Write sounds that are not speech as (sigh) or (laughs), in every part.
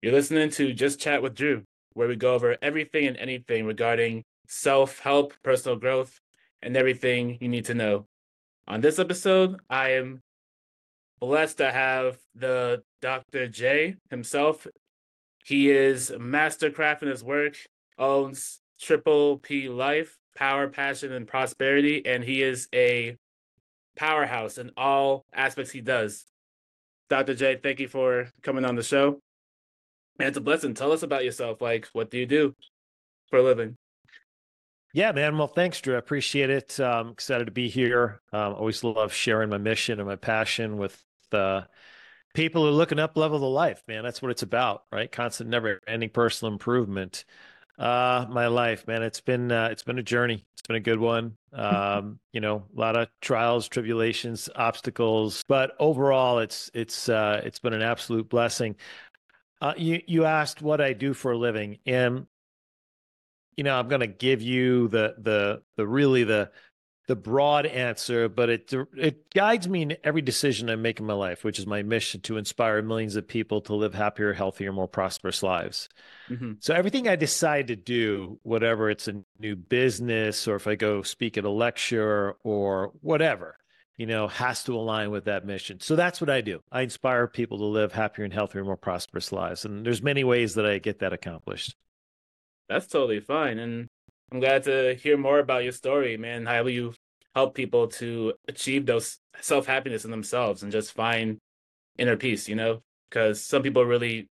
You're listening to Just Chat with Drew, where we go over everything and anything regarding self help, personal growth, and everything you need to know. On this episode, I am blessed to have the Dr. Jay himself. He is mastercraft in his work, owns Triple P Life, Power, Passion, and Prosperity, and he is a powerhouse in all aspects he does. Dr. Jay, thank you for coming on the show. And it's a blessing. Tell us about yourself. Like, what do you do for a living? Yeah, man. Well, thanks, Drew. I appreciate it. Um, excited to be here. Um, always love sharing my mission and my passion with people who are looking up level of life, man. That's what it's about, right? Constant, never ending personal improvement. Uh, my life, man. It's been uh, it's been a journey. It's been a good one. Um, (laughs) you know, a lot of trials, tribulations, obstacles, but overall, it's it's uh, it's been an absolute blessing. Uh, you you asked what I do for a living, and you know I'm going to give you the the the really the the broad answer, but it it guides me in every decision I make in my life, which is my mission to inspire millions of people to live happier, healthier, more prosperous lives. Mm-hmm. So everything I decide to do, whatever it's a new business or if I go speak at a lecture or whatever, you know, has to align with that mission. So that's what I do. I inspire people to live happier and healthier, more prosperous lives. And there's many ways that I get that accomplished. That's totally fine. And I'm glad to hear more about your story, man. How you help people to achieve those self happiness in themselves and just find inner peace, you know? Because some people really,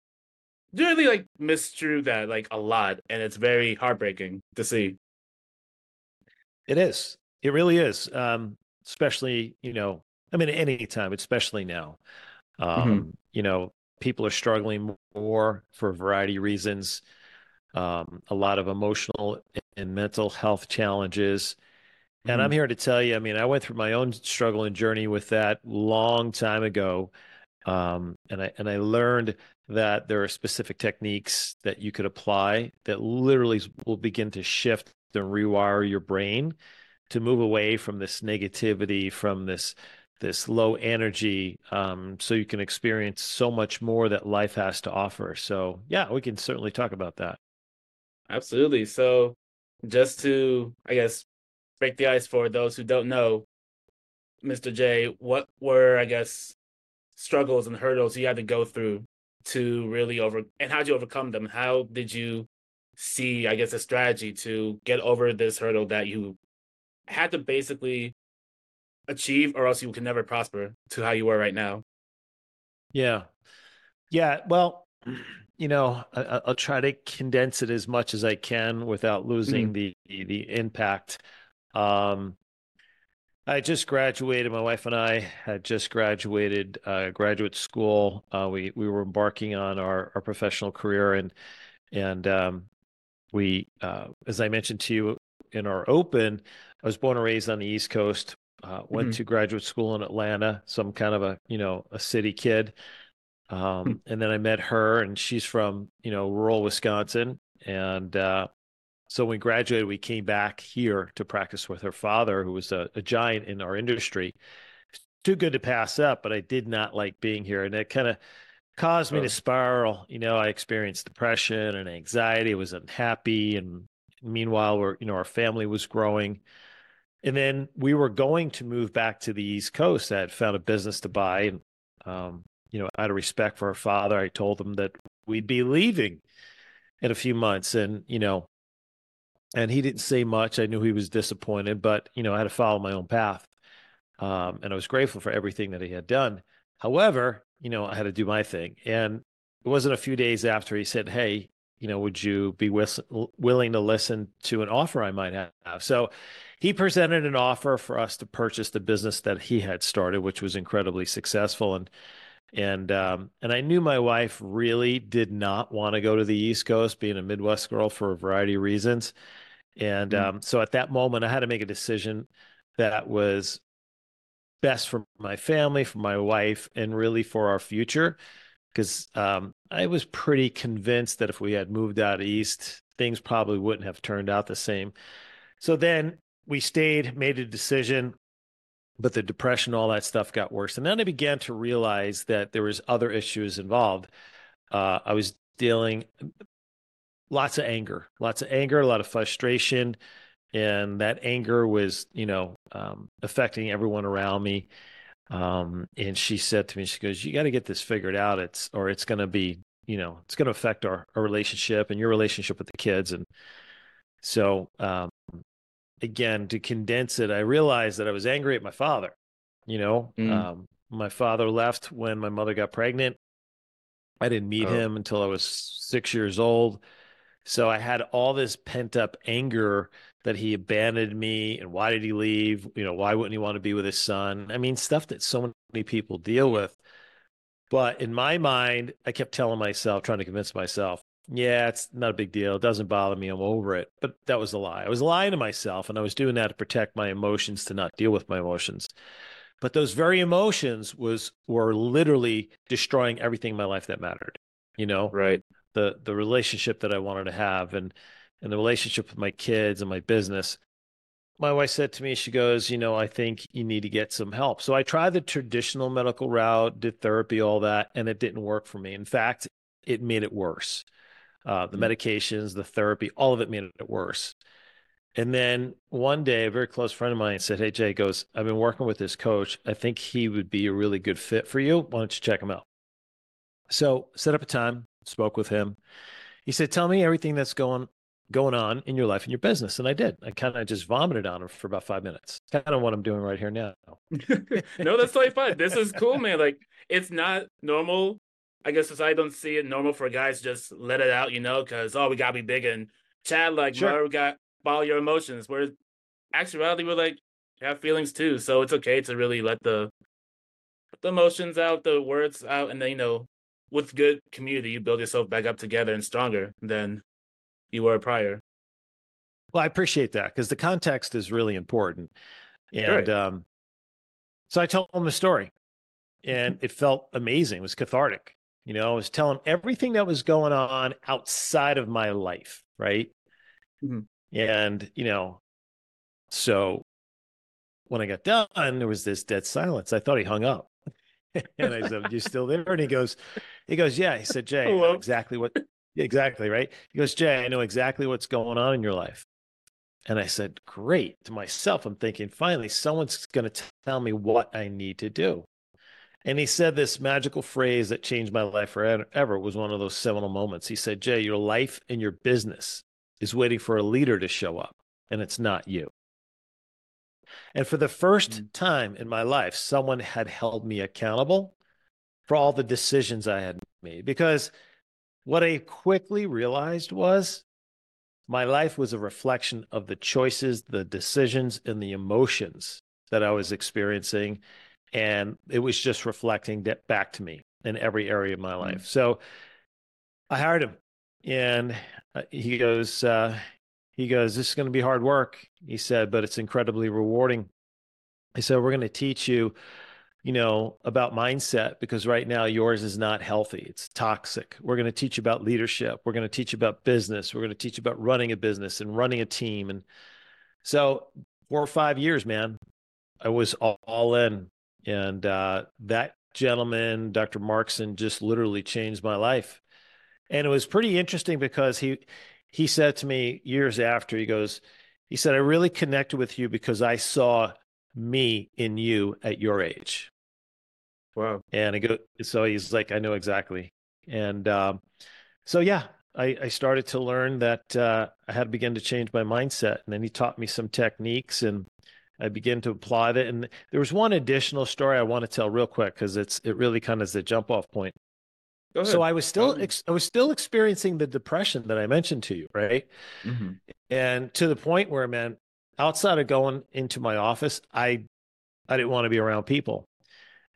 really like misdrew that like a lot. And it's very heartbreaking to see. It is. It really is. Um, especially you know i mean any time especially now mm-hmm. um, mm-hmm. you know people are struggling more for a variety of reasons um, a lot of emotional and mental health challenges mm-hmm. and i'm mm-hmm. here to tell you i mean i went through my own struggle and journey with that long time ago um, and i and i learned that there are specific techniques that you could apply that literally will begin to shift and rewire your brain to move away from this negativity, from this this low energy, um, so you can experience so much more that life has to offer. So yeah, we can certainly talk about that. Absolutely. So just to, I guess, break the ice for those who don't know, Mr. Jay, what were, I guess, struggles and hurdles you had to go through to really over and how did you overcome them? How did you see, I guess, a strategy to get over this hurdle that you had to basically achieve or else you can never prosper to how you are right now. Yeah. Yeah. Well, you know, I, will try to condense it as much as I can without losing mm-hmm. the, the impact. Um, I just graduated. My wife and I had just graduated uh, graduate school. Uh, we we were embarking on our, our professional career, and and um, we, uh, as I mentioned to you in our open, I was born and raised on the East Coast. Uh, went mm-hmm. to graduate school in Atlanta, so I'm kind of a you know a city kid. Um, mm-hmm. And then I met her, and she's from you know rural Wisconsin. And uh, so when we graduated, we came back here to practice with her father, who was a, a giant in our industry. Too good to pass up, but I did not like being here, and it kind of caused me to spiral. You know, I experienced depression and anxiety. I was unhappy, and meanwhile, we're you know our family was growing. And then we were going to move back to the East Coast. I had found a business to buy. And, um, you know, out of respect for our father, I told him that we'd be leaving in a few months. And, you know, and he didn't say much. I knew he was disappointed, but, you know, I had to follow my own path. Um, and I was grateful for everything that he had done. However, you know, I had to do my thing. And it wasn't a few days after he said, Hey, you know, would you be willing to listen to an offer I might have? So he presented an offer for us to purchase the business that he had started, which was incredibly successful. And and um, and I knew my wife really did not want to go to the East Coast, being a Midwest girl for a variety of reasons. And mm-hmm. um, so at that moment, I had to make a decision that was best for my family, for my wife, and really for our future. Because um, I was pretty convinced that if we had moved out east, things probably wouldn't have turned out the same. So then we stayed, made a decision, but the depression, all that stuff got worse. And then I began to realize that there was other issues involved. Uh, I was dealing lots of anger, lots of anger, a lot of frustration. And that anger was, you know, um, affecting everyone around me. Um, and she said to me, she goes, You got to get this figured out. It's, or it's going to be, you know, it's going to affect our, our relationship and your relationship with the kids. And so, um, again, to condense it, I realized that I was angry at my father. You know, mm. um, my father left when my mother got pregnant. I didn't meet oh. him until I was six years old. So I had all this pent up anger that he abandoned me and why did he leave? You know, why wouldn't he want to be with his son? I mean, stuff that so many people deal with. But in my mind, I kept telling myself, trying to convince myself, yeah, it's not a big deal. It doesn't bother me. I'm over it. But that was a lie. I was lying to myself and I was doing that to protect my emotions, to not deal with my emotions. But those very emotions was were literally destroying everything in my life that mattered. You know? Right. The the relationship that I wanted to have and and the relationship with my kids and my business. My wife said to me, she goes, you know, I think you need to get some help. So I tried the traditional medical route, did therapy, all that, and it didn't work for me. In fact, it made it worse uh, the mm-hmm. medications, the therapy, all of it made it worse. And then one day, a very close friend of mine said, Hey, Jay goes, I've been working with this coach. I think he would be a really good fit for you. Why don't you check him out? So set up a time, spoke with him. He said, Tell me everything that's going going on in your life and your business. And I did. I kind of just vomited on him for about five minutes. Kind of what I'm doing right here now. (laughs) no, that's totally fine. This is cool, man. Like it's not normal I guess I don't see it normal for guys just let it out, you know, because oh we gotta be big and Chad like sure. we got follow your emotions. Where actuality we're like have feelings too, so it's okay to really let the the emotions out, the words out, and then you know with good community you build yourself back up together and stronger than you were prior. Well, I appreciate that because the context is really important, and right. um, so I told him the story, and it felt amazing. It was cathartic you know, I was telling everything that was going on outside of my life, right? Mm-hmm. And, you know, so when I got done, there was this dead silence. I thought he hung up. (laughs) and I said, You still there? And he goes, he goes, Yeah. He said, Jay, Hello. exactly what (laughs) exactly, right? He goes, Jay, I know exactly what's going on in your life. And I said, Great. To myself, I'm thinking, finally, someone's going to tell me what I need to do. And he said this magical phrase that changed my life forever was one of those seminal moments. He said, Jay, your life and your business is waiting for a leader to show up, and it's not you. And for the 1st mm-hmm. time in my life, someone had held me accountable for all the decisions I had made. Because what I quickly realized was my life was a reflection of the choices, the decisions, and the emotions that I was experiencing and it was just reflecting that back to me in every area of my mm. life. So I hired him, and uh, he goes, uh, he goes, this is going to be hard work. He said, but it's incredibly rewarding. He said, we're going to teach you, you know, about mindset because right now yours is not healthy. It's toxic. We're going to teach you about leadership. We're going to teach you about business. We're going to teach you about running a business and running a team. And so four or five years, man, I was all, all in and uh, that gentleman, Dr. Markson, just literally changed my life. And it was pretty interesting because he he said to me years after, he goes, he said, I really connected with you because I saw me in you at your age. Wow. And I go, so he's like, I know exactly. And um, so, yeah, I, I, started to learn that uh, I had to begin to change my mindset. And then he taught me some techniques and I began to apply that. And there was one additional story I want to tell real quick because it's it really kind of is the jump off point. So I was still ex- I was still experiencing the depression that I mentioned to you, right? Mm-hmm. And to the point where, man, outside of going into my office, I I didn't want to be around people.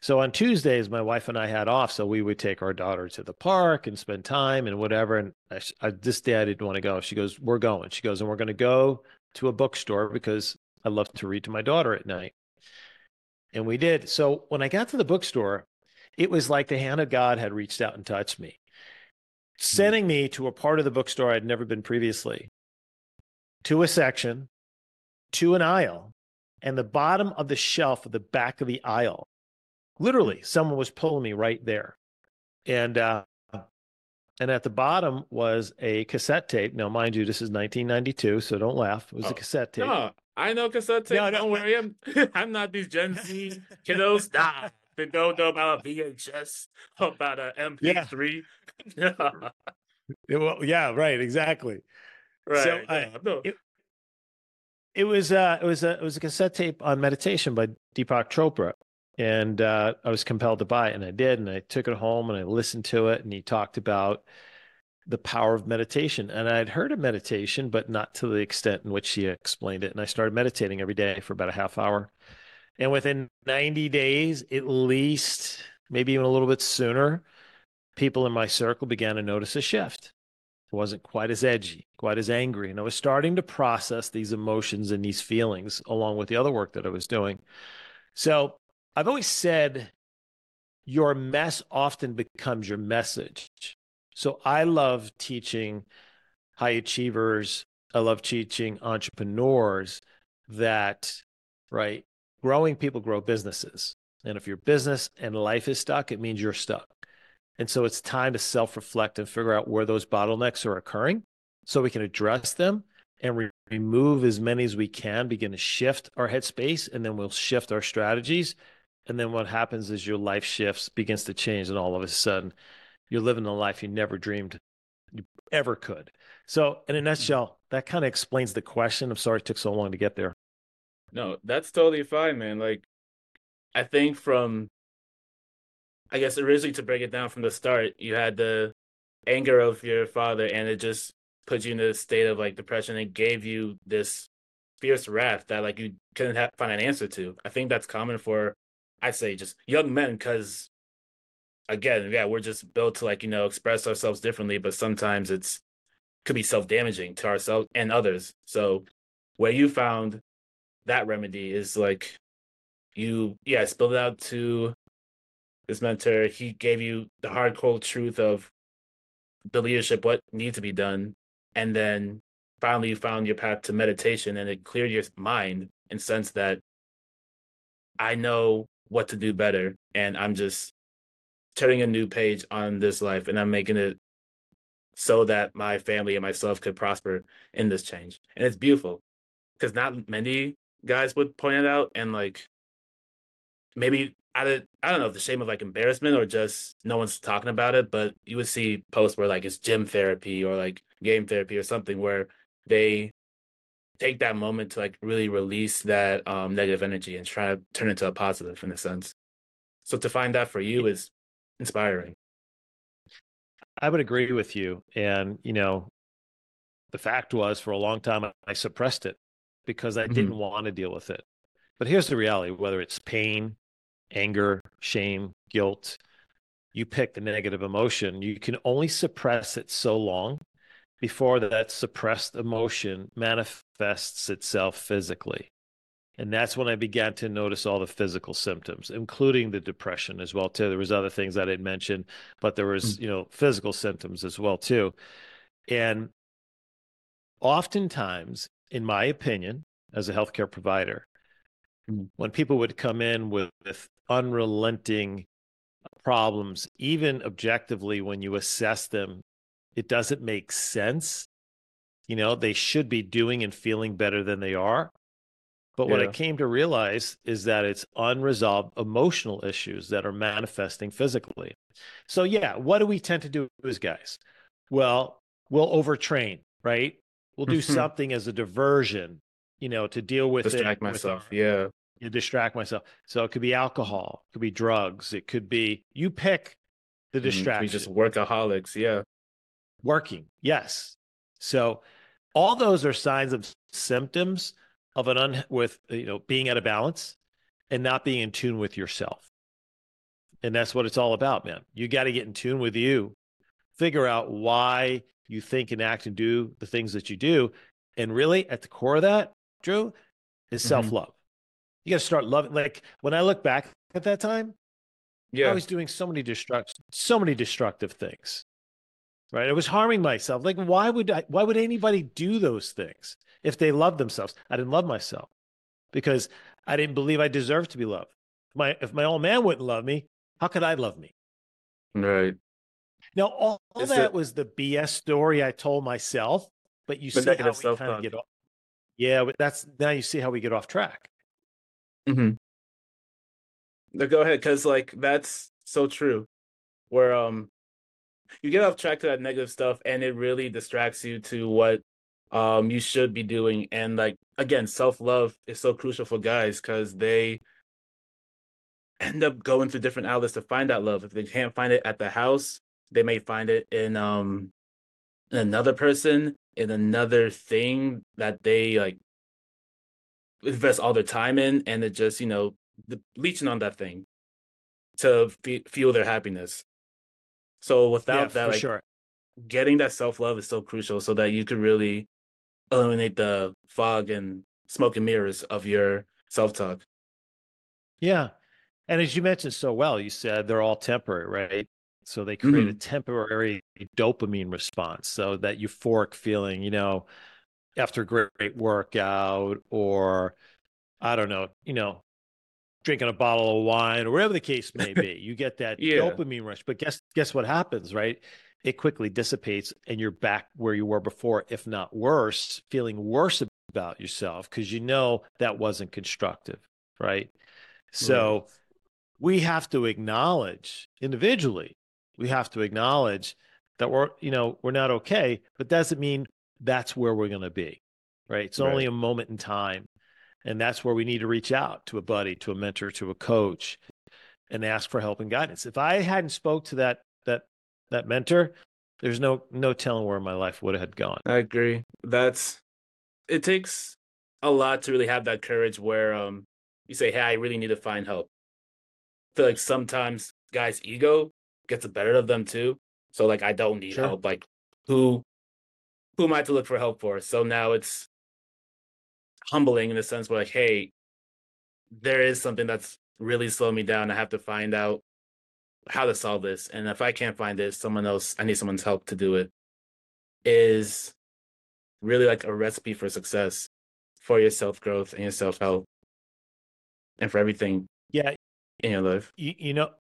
So on Tuesdays, my wife and I had off, so we would take our daughter to the park and spend time and whatever. And I, I, this day I didn't want to go. She goes, "We're going." She goes, "And we're going to go to a bookstore because I love to read to my daughter at night. And we did. So when I got to the bookstore, it was like the hand of God had reached out and touched me, sending me to a part of the bookstore I'd never been previously, to a section, to an aisle, and the bottom of the shelf at the back of the aisle. Literally, someone was pulling me right there. And uh, and at the bottom was a cassette tape. Now, mind you, this is 1992, so don't laugh. It was Oh, a cassette tape. No, I know cassette tape. No. Don't worry. I'm, (laughs) I'm not these Gen Z kiddos. (laughs) Nah, they don't know about VHS, about a MP3. (laughs) Yeah. Well, yeah, right, exactly. right. So, I- yeah, no. it- It was uh, it was a it was a cassette tape on meditation by Deepak Chopra, and uh, I was compelled to buy it, and I did, and I took it home and I listened to it, and he talked about the power of meditation, and I'd heard of meditation, but not to the extent in which she explained it, and I started meditating every day for about a half hour, and within ninety days, at least, maybe even a little bit sooner, people in my circle began to notice a shift. It wasn't quite as edgy, quite as angry. And I was starting to process these emotions and these feelings along with the other work that I was doing. So I've always said your mess often becomes your message. So I love teaching high achievers, I love teaching entrepreneurs that, right, growing people grow businesses. And if your business and life is stuck, it means you're stuck. And so it's time to self reflect and figure out where those bottlenecks are occurring so we can address them and re- remove as many as we can, begin to shift our headspace, and then we'll shift our strategies. And then what happens is your life shifts, begins to change, and all of a sudden you're living the life you never dreamed you ever could. So, in a mm-hmm. nutshell, that kind of explains the question. I'm sorry it took so long to get there. No, that's totally fine, man. Like, I think from, I guess originally to break it down from the start, you had the anger of your father, and it just put you in a state of like depression and gave you this fierce wrath that like you couldn't have, find an answer to. I think that's common for, I'd say, just young men, because again, yeah, we're just built to like you know express ourselves differently, but sometimes it's could be self damaging to ourselves and others. So, where you found that remedy is like you yeah spilled it out to this mentor he gave you the hard cold truth of the leadership what needs to be done and then finally you found your path to meditation and it cleared your mind in sense that i know what to do better and i'm just turning a new page on this life and i'm making it so that my family and myself could prosper in this change and it's beautiful because not many guys would point it out and like maybe out of I don't know if the shame of like embarrassment or just no one's talking about it, but you would see posts where like it's gym therapy or like game therapy or something where they take that moment to like really release that um negative energy and try to turn it into a positive in a sense. So to find that for you is inspiring. I would agree with you. And, you know, the fact was for a long time, I suppressed it because I mm-hmm. didn't want to deal with it. But here's the reality whether it's pain, anger, shame, guilt, you pick the negative emotion, you can only suppress it so long before that suppressed emotion manifests itself physically. And that's when I began to notice all the physical symptoms, including the depression as well too. There was other things I didn't mention, but there was, you know, physical symptoms as well too. And oftentimes, in my opinion, as a healthcare provider, Mm. when people would come in with, with unrelenting problems, even objectively, when you assess them, it doesn't make sense. You know, they should be doing and feeling better than they are. But what I came to realize is that it's unresolved emotional issues that are manifesting physically. So, yeah, what do we tend to do as guys? Well, we'll overtrain, right? We'll do Mhm. something as a diversion, you know, to deal with Distract it. with myself. our- Yeah. you distract myself. So it could be alcohol, it could be drugs, it could be you pick the Mhm. distraction. We just workaholics. Yeah. Working, yes. So all those are signs of symptoms of an un with you know being out of balance and not being in tune with yourself. And that's what it's all about, man. You got to get in tune with you. Figure out why you think and act and do the things that you do. And really at the core of that, Drew, is Mhm. self-love. You got to start loving like when I look back at that time, yeah. I was doing so many destruct so many destructive things. Right? I was harming myself. Like why would I why would anybody do those things if they loved themselves? I didn't love myself because I didn't believe I deserved to be loved. My if my old man wouldn't love me, how could I love me? Right. Now, all, all that it, was the BS story I told myself, but you see how we kind of get off. Yeah, but that's now you see how we get off track. Mm-hmm. No, go ahead, because like that's so true. Where um, you get off track to that negative stuff, and it really distracts you to what um you should be doing. And like again, self love is so crucial for guys because they end up going to different outlets to find that love. If they can't find it at the house, they may find it in um in another person, in another thing that they like invest all their time in, and it just you know the, leeching on that thing to f- feel their happiness. So without yeah, that, like sure. getting that self love is so crucial, so that you could really eliminate the fog and smoke and mirrors of your self talk. Yeah, and as you mentioned so well, you said they're all temporary, right? So they create mm-hmm. a temporary dopamine response. So that euphoric feeling, you know, after a great workout or I don't know, you know, drinking a bottle of wine or whatever the case may (laughs) be. You get that yeah. dopamine rush. But guess guess what happens, right? It quickly dissipates and you're back where you were before, if not worse, feeling worse about yourself because you know that wasn't constructive, right? So right we have to acknowledge individually, we have to acknowledge that we're, you know, we're not okay, but doesn't mean that's where we're going to be, right? It's right. only a moment in time. And that's where we need to reach out to a buddy, to a mentor, to a coach and ask for help and guidance. If I hadn't spoke to that, that, that mentor, there's no, no telling where my life would have gone. I agree. That's, it takes a lot to really have that courage where, um, you say, Hey, I really need to find help I feel like sometimes guys' ego gets the better of them too. So like I don't need sure. help. Like who who am I to look for help for? So now it's humbling in the sense where like, hey, there is something that's really slowing me down. I have to find out how to solve this. And if I can't find it, someone else, I need someone's help to do it. Is really like a recipe for success for your self growth and your self help and for everything. Yeah, in your life. You, you know,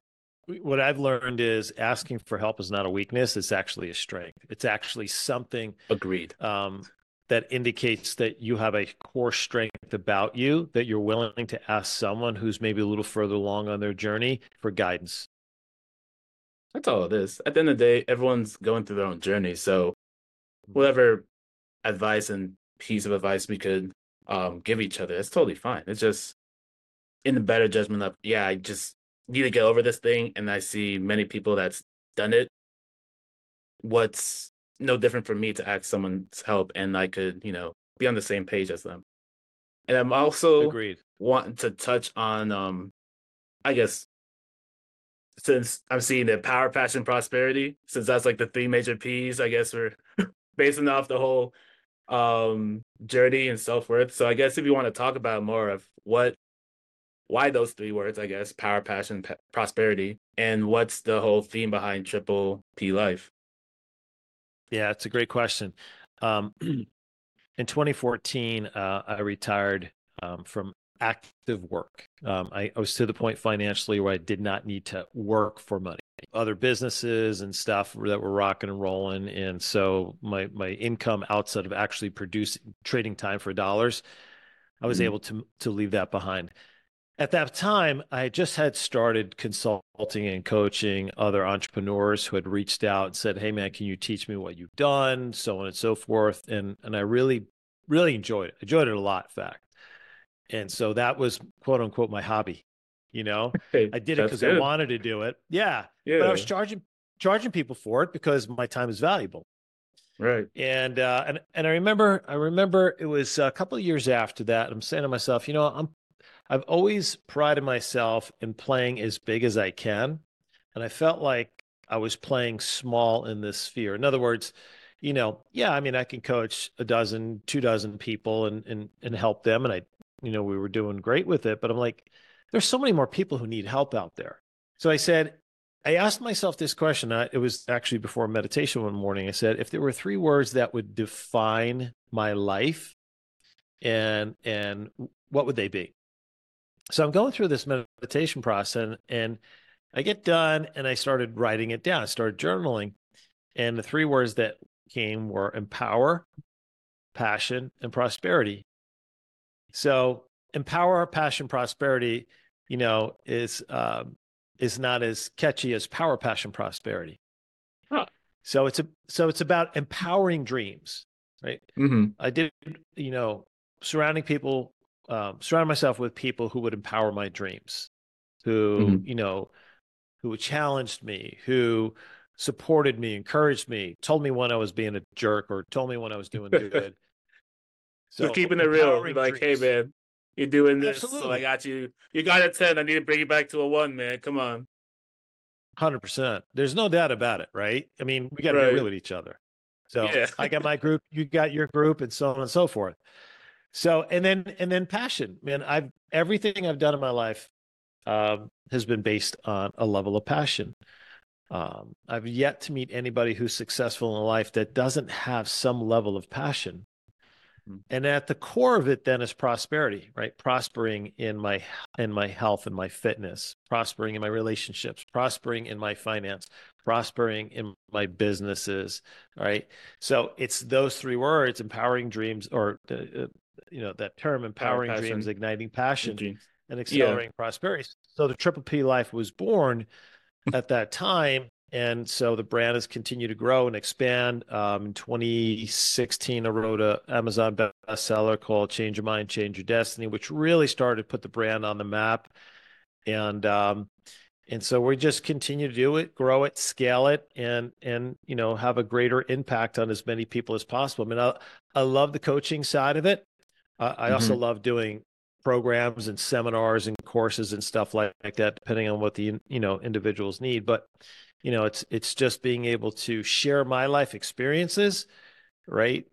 what I've learned is asking for help is not a weakness; it's actually a strength. It's actually something. Agreed. Um, that indicates that you have a core strength about you that you're willing to ask someone who's maybe a little further along on their journey for guidance. That's all it is. At the end of the day, everyone's going through their own journey. So, whatever advice and piece of advice we could um, give each other, it's totally fine. It's just in the better judgment of yeah, I just need to get over this thing, and I see many people that's done it. What's no different for me to ask someone's help, and I could you know be on the same page as them. And I'm also agreed wanting to touch on um, I guess since I'm seeing the power, passion, prosperity, since that's like the three major P's, I guess we're (laughs) basing off the whole um journey and self-worth. So I guess if you want to talk about more of what why those three words, I guess, power, passion, prosperity, and what's the whole theme behind Triple P Life? Yeah, it's a great question. Um, (clears throat) in 2014, uh, I retired um, from active work. Um, I, I was to the point financially where I did not need to work for money. Other businesses and stuff that were rocking and rolling, and so my my income outside of actually producing trading time for dollars, I was mm-hmm. able to to leave that behind at that time, I just had started consulting and coaching other entrepreneurs who had reached out and said, "Hey, man, can you teach me what you've done?" So on and so forth. And and I really, really enjoyed it. I enjoyed it a lot, in fact. And so that was quote unquote my hobby. You know, hey, I did it because I wanted to do it. Yeah, yeah. But I was charging charging people for it because my time is valuable. Right. And uh, and and I remember I remember it was a couple of years after that. I'm saying to myself, you know, I'm I've always prided myself in playing as big as I can. And I felt like I was playing small in this sphere. In other words, you know, yeah, I mean, I can coach a dozen, two dozen people and and and help them. And I, you know, we were doing great with it. But I'm like, there's so many more people who need help out there. So I said, I asked myself this question. Uh, it was actually before meditation one morning. I said, if there were three words that would define my life, and and what would they be? So I'm going through this meditation process and, and I get done and I started writing it down. I started journaling. And the three words that came were empower, passion, and prosperity. So empower, passion, prosperity, you know, is um, is not as catchy as power, passion, prosperity. Huh. So it's a so it's about empowering dreams, right? Mm-hmm. I did, you know, surrounding people, um, surrounding myself with people who would empower my dreams, who mm-hmm. you know, who challenged me, who supported me, encouraged me, told me when I was being a jerk, or told me when I was doing good. (laughs) so Just keeping it real, like, dreams. hey man, you're doing this, Absolutely. so I got you. You got a ten. I need to bring you back to a one, man. Come on. Hundred percent. There's no doubt about it, right? I mean, we got to right. be real with each other. So yeah. I got my group, you got your group, and so on and so forth. So and then and then passion, man. I've everything I've done in my life um, has been based on a level of passion. Um, I've yet to meet anybody who's successful in life that doesn't have some level of passion. Hmm. And at the core of it then is prosperity, right? Prospering in my in my health and my fitness, prospering in my relationships, prospering in my finance, prospering in my businesses, right? So it's those three words: empowering dreams, or uh, you know that term, empowering dreams, igniting passion, and accelerating yeah. prosperity. So the Triple P Life was born (laughs) at that time. And so the brand has continued to grow and expand. Um, in 2016, I wrote a Amazon bestseller called "Change Your Mind, Change Your Destiny," which really started to put the brand on the map. And um, and so we just continue to do it, grow it, scale it, and and you know have a greater impact on as many people as possible. I mean, I, I love the coaching side of it. Uh, I mm-hmm. also love doing programs and seminars and courses and stuff like, like that depending on what the you know individuals need but you know it's it's just being able to share my life experiences right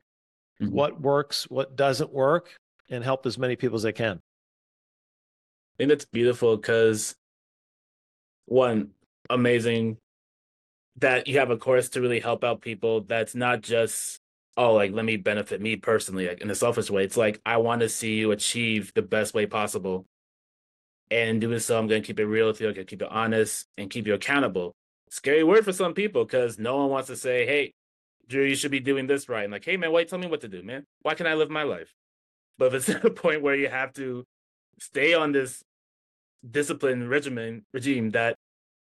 mm-hmm. what works what doesn't work and help as many people as i can i think that's beautiful because one amazing that you have a course to really help out people that's not just oh, like let me benefit me personally, like in a selfish way. It's like I want to see you achieve the best way possible. And doing so, I'm gonna keep it real with you, I'm gonna keep it honest and keep you accountable. Scary word for some people because no one wants to say, Hey, Drew, you should be doing this right. And like, hey man, wait, tell me what to do, man. Why can I live my life? But if it's (laughs) at a point where you have to stay on this discipline regimen regime that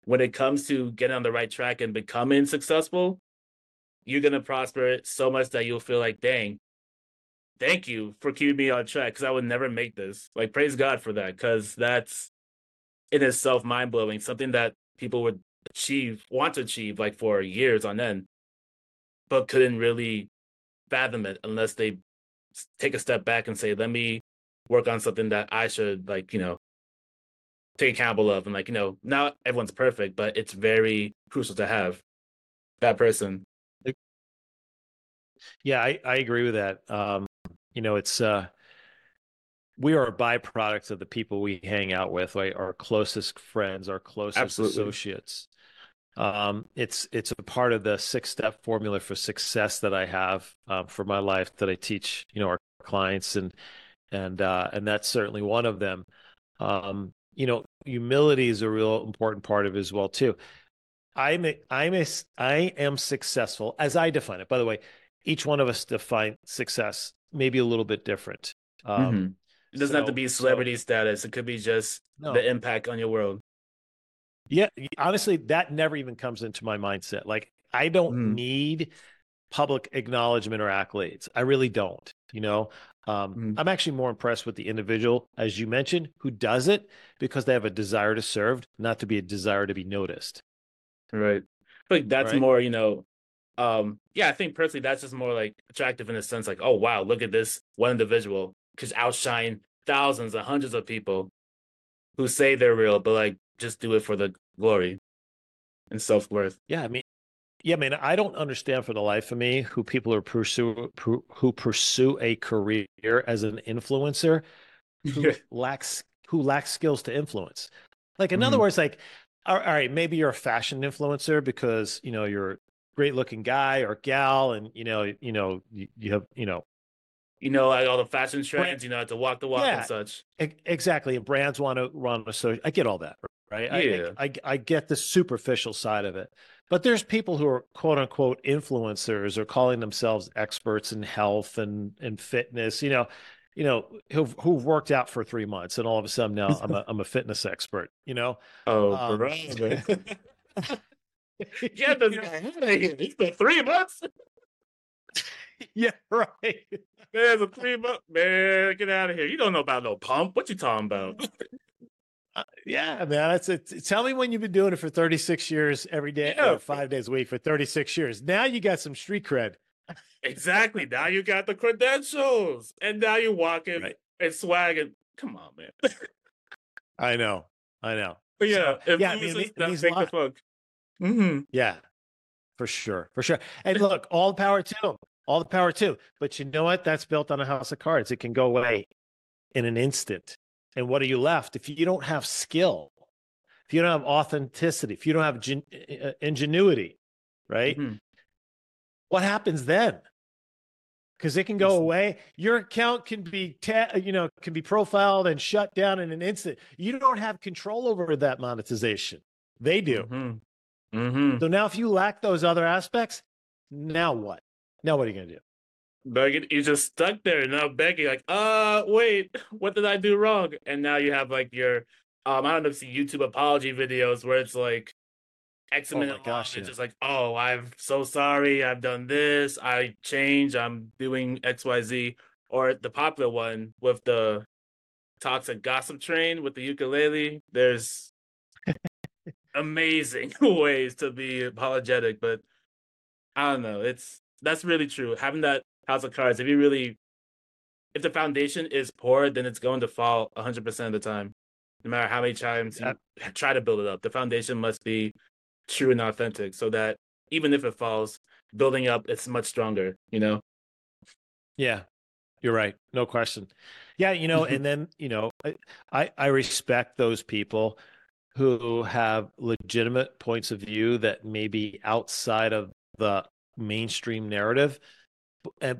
when it comes to getting on the right track and becoming successful, you're gonna prosper so much that you'll feel like, dang, thank you for keeping me on track because I would never make this. Like, praise God for that because that's in itself mind blowing. Something that people would achieve, want to achieve, like for years on end, but couldn't really fathom it unless they take a step back and say, let me work on something that I should, like, you know, take accountable of. And like, you know, not everyone's perfect, but it's very crucial to have that person yeah, I, I agree with that. Um, you know, it's uh, we are a byproduct of the people we hang out with, right? Our closest friends, our closest Absolutely. associates. Um, it's it's a part of the six step formula for success that I have um, for my life that I teach, you know, our clients and and uh, and that's certainly one of them. Um, you know, humility is a real important part of it as well too. I'm a, I'm a, I am successful as I define it. By the way, each one of us define success maybe a little bit different. Um, mm-hmm. It doesn't so, have to be celebrity so, status. It could be just no. the impact on your world. Yeah, honestly, that never even comes into my mindset. Like, I don't mm. need public acknowledgement or accolades. I really don't. You know, um, mm. I'm actually more impressed with the individual, as you mentioned, who does it because they have a desire to serve, not to be a desire to be noticed. Right. Like that's right? more, you know, um yeah i think personally that's just more like attractive in a sense like oh wow look at this one individual because outshine thousands and hundreds of people who say they're real but like just do it for the glory and self-worth yeah i mean yeah, I mean, I don't understand for the life of me who people are pursue who pursue a career as an influencer who (laughs) lacks who lacks skills to influence. Like in mm-hmm. other words, like all right, maybe you're a fashion influencer because you know you're great looking guy or gal and you know you know you, you have you know you know like all the fashion trends you know to walk the walk yeah, and such exactly and brands want to run a so i get all that right yeah. I, I, I get the superficial side of it But there's people who are quote unquote influencers or calling themselves experts in health and and fitness. You know, you know who've who've worked out for three months and all of a sudden now I'm a (laughs) I'm a fitness expert. You know. Oh, um, (laughs) this guy out of here. He's been three months. (laughs) yeah, right. There's a three month man. Get out of here. You don't know about no pump. What you talking about? (laughs) Uh, yeah, man. It's, it's tell me when you've been doing it for 36 years every day, yeah. five days a week for 36 years. Now you got some street cred. exactly. Now you got the credentials, and now you're walking right. and swagging. Come on, man. (laughs) I know. I know. But yeah, so, yeah. I mean, these the. Mm-hmm. Yeah, for sure, for sure. And look, all the power to them, all the power too. But you know what? That's built on a house of cards. It can go away in an instant. And what are you left if you don't have skill? If you don't have authenticity, if you don't have gen- uh, ingenuity, right? Mm-hmm. What happens then? Because it can go away. Your account can be, ta- you know, can be profiled and shut down in an instant. You don't have control over that monetization. They do. Mm-hmm. Mm-hmm. So now, if you lack those other aspects, now what? Now what are you gonna do? Begging, you just stuck there now begging, like, uh, wait, (laughs) what did I do wrong? And now you have like your, um, I don't know if you see YouTube apology videos where it's like X amount oh gosh, it's yeah. just like, oh, I'm so sorry, I've done this, I changed, I'm doing X, Y, Z, or the popular one with the toxic gossip train with the ukulele. There's amazing (laughs) ways to be apologetic, but I don't know. It's that's really true. Having that house of cards, if you really, if the foundation is poor, then it's going to fall 100 percent of the time. No matter how many times you try to build it up, the foundation must be true and authentic, so that even if it falls, building up, it's much stronger. You know. Yeah, you're right. No question. Yeah, you know, (laughs) and then you know, I I respect those people who have legitimate points of view that may be outside of the mainstream narrative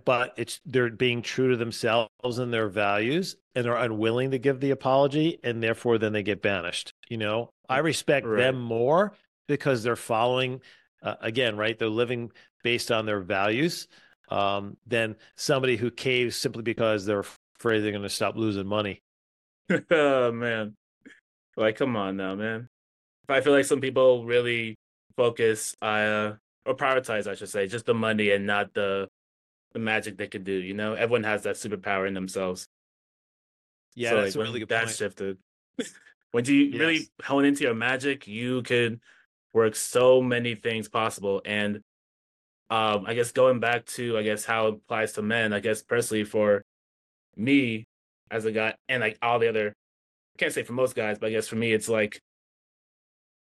but it's they're being true to themselves and their values and they're unwilling to give the apology and therefore then they get banished you know? I respect right. them more because they're following uh, again right they're living based on their values um, than somebody who caves simply because they're afraid they're going to stop losing money. (laughs) Oh man like, come on now, man. I feel like some people really focus uh or prioritize, I should say, just the money and not the the magic they could do. You know, everyone has that superpower in themselves. Yeah, so, that's like, a really good that point. shifted. (laughs) when you yes. really hone into your magic, you can work so many things possible. And um, I guess going back to I guess how it applies to men, I guess personally for me as a guy and like all the other can't say for most guys, but I guess for me, it's like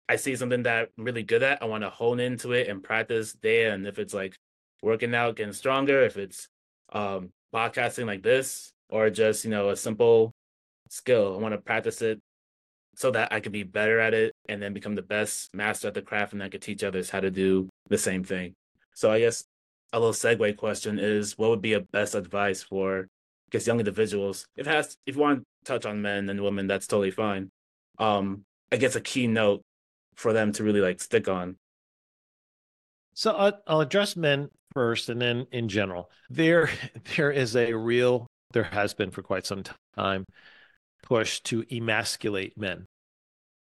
I see something that I'm really good at. I want to hone into it and practice there. And if it's like working out, getting stronger, if it's um, podcasting like this, or just, you know, a simple skill, I want to practice it so that I could be better at it and then become the best master at the craft and I could teach others how to do the same thing. So I guess a little segue question is what would be a best advice for Guess young individuals? If has if you want to touch on men and women, that's totally fine. Um, I guess a key note for them to really like stick on. So I'll, I'll address men first, and then in general, there (laughs) there is a real, there has been for quite some time, push to emasculate men,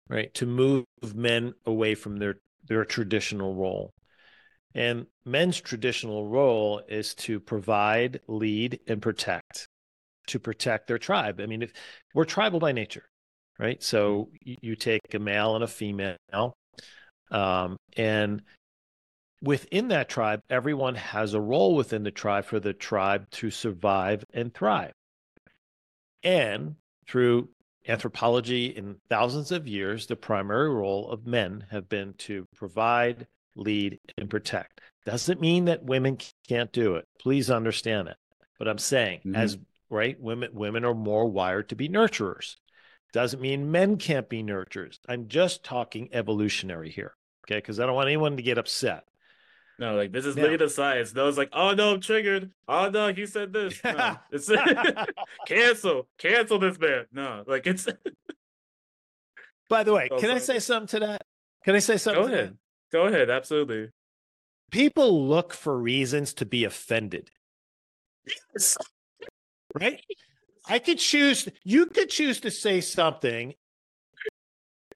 right? To move men away from their their traditional role. And men's traditional role is to provide, lead, and protect to protect their tribe. I mean, if we're tribal by nature, right? So you, you take a male and a female, um, and within that tribe, everyone has a role within the tribe for the tribe to survive and thrive. And through anthropology in thousands of years, the primary role of men have been to provide, lead, and protect. Doesn't mean that women can't do it. Please understand that. But I'm saying, mm-hmm. as right? Women women are more wired to be nurturers. Doesn't mean men can't be nurturers. I'm just talking evolutionary here. Okay, because I don't want anyone to get upset. No, like this is now, the science. Those like, oh no, I'm triggered. Oh no, he said this. (laughs) No, it's (laughs) cancel, cancel this man. No, like it's. By the way, (laughs) oh, can sorry. I say something to that? Can I say something? Go ahead. Go ahead. Absolutely. People look for reasons to be offended. Yes. Right? I could choose, you could choose to say something,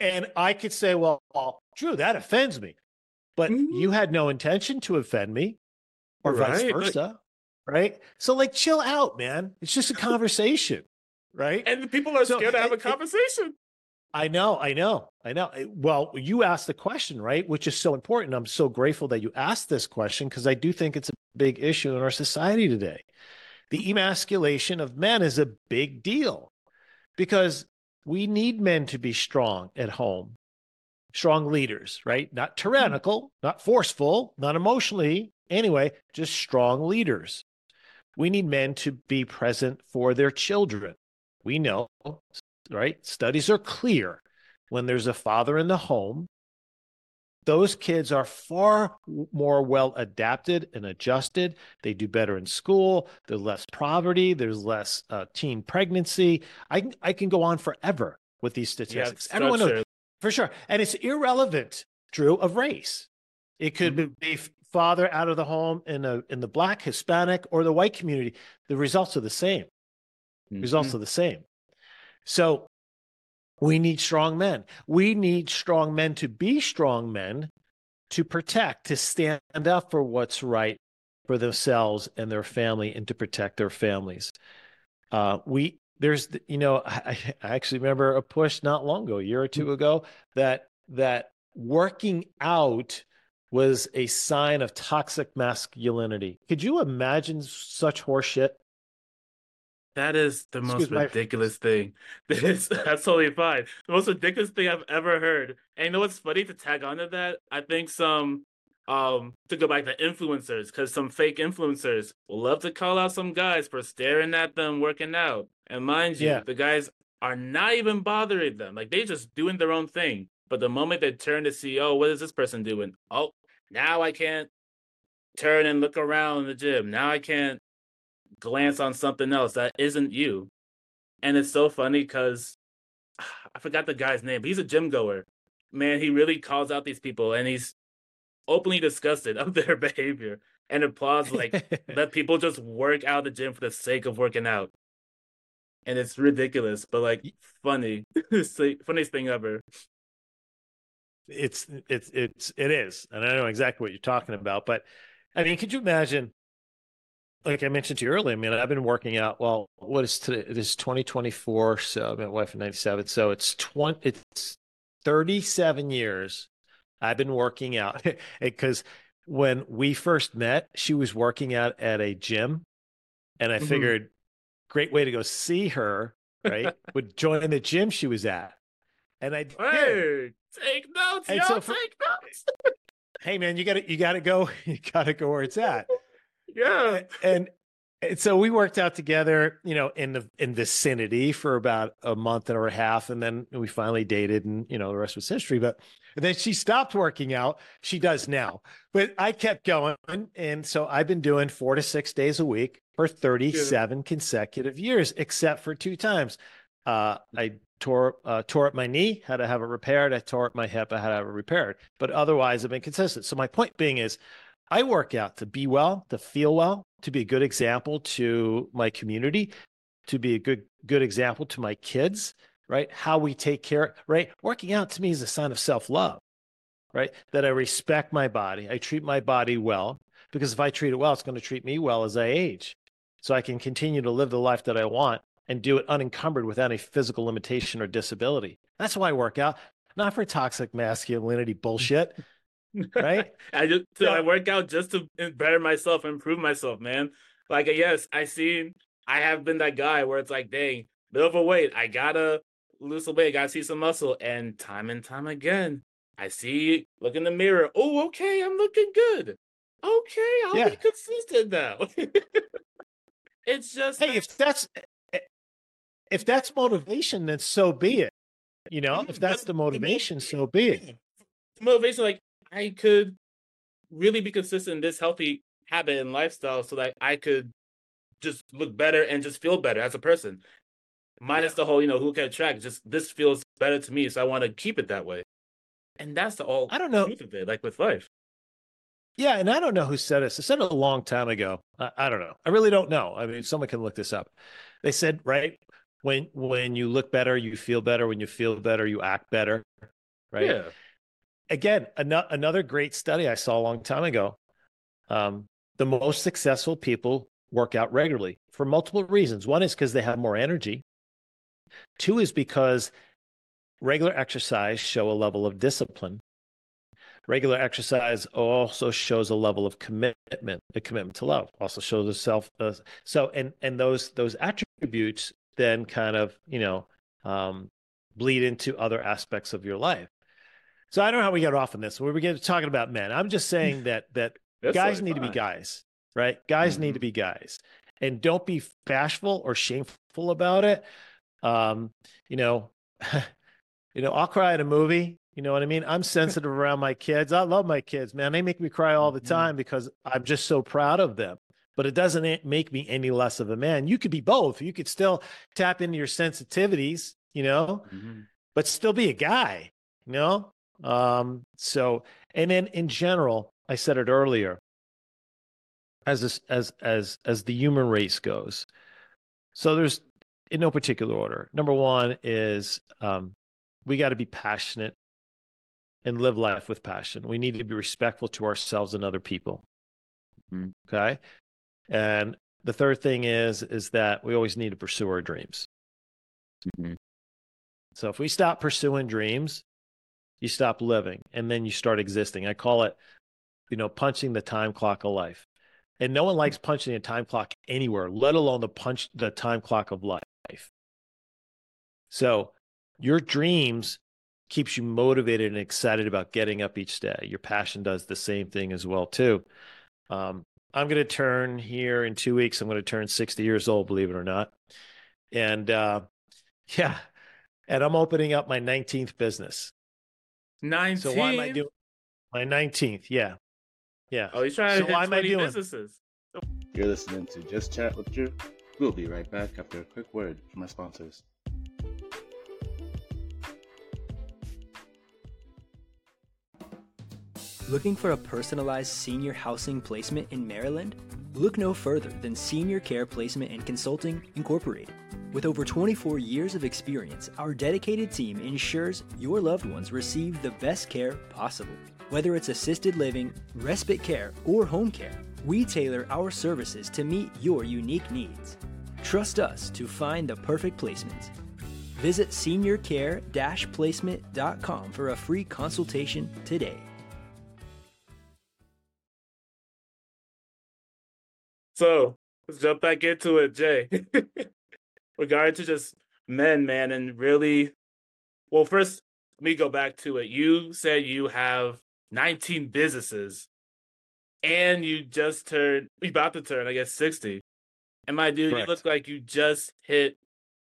and I could say, well, Drew, that offends me. But Mhm. you had no intention to offend me, or vice Right, like- versa. right? So, like, chill out, man. It's just a conversation, right? And the people are So, scared to have a it- conversation. I know, I know, I know. Eh, Well, you asked the question, right? Which is so important. I'm so grateful that you asked this question because I do think it's a big issue in our society today. The emasculation of men is a big deal because we need men to be strong at home, strong leaders, right? Not tyrannical, not forceful, not emotionally, anyway, just strong leaders. We need men to be present for their children. We know right? Studies are clear. When there's a father in the home, those kids are far more well adapted and adjusted. They do better in school. There's less poverty. There's less uh, teen pregnancy. I can, I can go on forever with these statistics. it's Everyone knows a- for sure, and it's irrelevant, Drew, of race. It could Mm-hmm. be father out of the home in a in the black, Hispanic, or the white community. The results are the same results Mhm. are the same. So we need strong men. We need strong men to be strong men to protect, to stand up for what's right for themselves and their family and to protect their families. Uh, we there's you know I, I actually remember a push not long ago, a year or two ago, that that working out was a sign of toxic masculinity. Could you imagine such horseshit? That is the Excuse most ridiculous thing. (laughs) That is, that's totally fine. The most ridiculous thing I've ever heard. And you know what's funny to tag onto that? I think some um to go back to influencers, because some fake influencers will love to call out some guys for staring at them working out. And mind you, Yeah. the guys are not even bothering them. Like they just doing their own thing. But the moment they turn to see, oh, what is this person doing? Oh, now I can't turn and look around in the gym. Now I can't glance on something else that isn't you. And it's so funny because (sighs) I forgot the guy's name, but he's a gym goer. Man, he really calls out these people and he's openly disgusted (laughs) of their behavior and applauds like (laughs) let people just work out the gym for the sake of working out. And it's ridiculous, but like funny. (laughs) it's the funniest thing ever. it's it's it's it is and i know exactly what you're talking about but i mean could you imagine like i mentioned to you earlier i mean i've been working out well what is today it is 2024 so met wife in 97 so it's 20 it's 37 years i've been working out (laughs) because when we first met she was working out at a gym and i Mhm. figured great way to go see her right (laughs) would join the gym she was at and i. Hey, take notes, And y'all. so for- take notes. (laughs) hey man you gotta you gotta go you gotta go where it's at Yeah. and, and so we worked out together you know in the in vicinity for about a month and a half and then we finally dated and you know the rest was history but then she stopped working out she does now but i kept going and so i've been doing four to six days a week for 37 consecutive years except for two times uh, I tore uh, tore up my knee, had to have it repaired. I tore up my hip, I had to have it repaired. But otherwise, I've been consistent. So my point being is, I work out to be well, to feel well, to be a good example to my community, to be a good good example to my kids. Right? How we take care. Right? Working out to me is a sign of self love. Right? That I respect my body. I treat my body well because if I treat it well, it's going to treat me well as I age. So I can continue to live the life that I want and do it unencumbered without any physical limitation or disability. That's why I work out, not for toxic masculinity bullshit, right? (laughs) I just so Yeah. I work out just to better myself, improve myself, man. Like uh, yes, I seen I have been that guy where it's like, dang, bit overweight. I gotta lose some weight, I gotta see some muscle. And time and time again, I see look in the mirror. Oh, okay, I'm looking good. Okay, I'll Yeah. be consistent now. (laughs) it's just hey, if that's eh, eh, if that's motivation, then so be it. You know, if mm, that's the motivation, so be it. motivation like I could really be consistent in this healthy habit and lifestyle so that I could just look better and just feel better as a person. Minus the whole, you know, who can track. Just this feels better to me, so I want to keep it that way. And that's the all I don't know. truth of it, like with life. Yeah, and I don't know who said this. I said it a long time ago. I, I, don't know. I really don't know. I mean, someone can look this up. They said, right, when when you look better, you feel better. When you feel better, you act better. Right. Yeah. Again, an- another great study I saw a long time ago. Um, the most successful people work out regularly for multiple reasons. One is because they have more energy. Two is because regular exercise show a level of discipline regular exercise also shows a level of commitment a commitment to love also shows a self uh, so and and those those attributes then kind of you know um, bleed into other aspects of your life so i don't know how we got off on this we were getting talking about men i'm just saying (laughs) that that guys need fine. to be guys right guys mm-hmm. need to be guys and don't be bashful or shameful about it um you know (laughs) you know i'll cry at a movie you know what I mean? I'm (laughs) sensitive around my kids. I love my kids, man. They make me cry all the mm-hmm. time because I'm just so proud of them. But it doesn't make me any less of a man. You could be both. You could still tap into your sensitivities, you know, mm-hmm. but still be a guy, you know? Um, so, and then in general, I said it earlier, as this, as as as the human race goes. So there's in no particular order. Number one is um, we got to be passionate and live life with passion. We need to be respectful to ourselves and other people. Mm-hmm. Okay. And the third thing is is that we always need to pursue our dreams. Mm-hmm. So if we stop pursuing dreams, you stop living and then you start existing. I call it, you know, punching the time clock of life. And no one likes punching a time clock anywhere, let alone the punch the time clock of life. So your dreams keeps you motivated and excited about getting up each day. Your passion does the same thing as well too. Um, I'm going to turn here in two weeks. I'm going to turn 60 years old, believe it or not. And uh, (laughs) yeah, and I'm opening up my 19th business. 19th. So why am I doing my 19th? Yeah, yeah. Oh, he's trying so to hit 20 businesses. You're listening to Just Chat with Drew. We'll be right back after a quick word from our sponsors. Looking for a personalized senior housing placement in Maryland? Look no further than Senior Care Placement and Consulting Incorporated. With over 24 years of experience, our dedicated team ensures your loved ones receive the best care possible. Whether it's assisted living, respite care, or home care, we tailor our services to meet your unique needs. Trust us to find the perfect placement. Visit seniorcare-placement.com for a free consultation today. So let's jump back into it, Jay. (laughs) Regarding to just men, man, and really, well, first let me go back to it. You said you have 19 businesses, and you just turned, you about to turn, I guess, 60. And my dude, Correct. you look like you just hit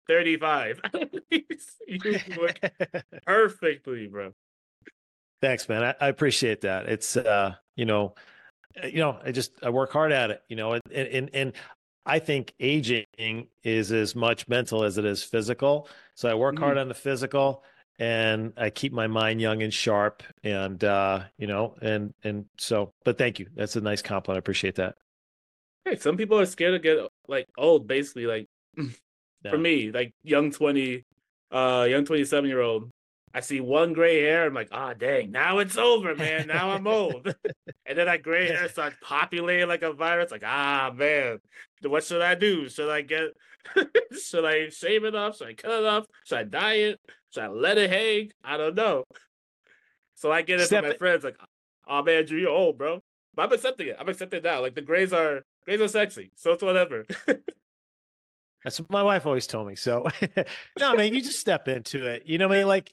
35. (laughs) you look (laughs) perfectly, bro. Thanks, man. I, I appreciate that. It's uh, you know, you know, I just I work hard at it, you know, and and and I think aging is as much mental as it is physical. So I work mm-hmm. hard on the physical and I keep my mind young and sharp and uh, you know, and and so but thank you. That's a nice compliment. I appreciate that. Hey, some people are scared to get like old, basically. Like (clears throat) for me, like young twenty, uh young twenty seven year old, I see one gray hair. I'm like, ah, oh, dang, now it's over, man. Now I'm old. (laughs) (laughs) and then that gray hair starts populating like a virus. Like, ah, man, what should I do? Should I get, (laughs) should I shave it off? Should I cut it off? Should I dye it? Should I let it hang? I don't know. So I get it Step from my it. friends, like, oh man, Drew, you're old, bro. But I'm accepting it. I'm accepting it now. Like the grays are grays are sexy. So it's whatever. That's what my wife always told me. So no, man, you just step into it. You know what I mean? Like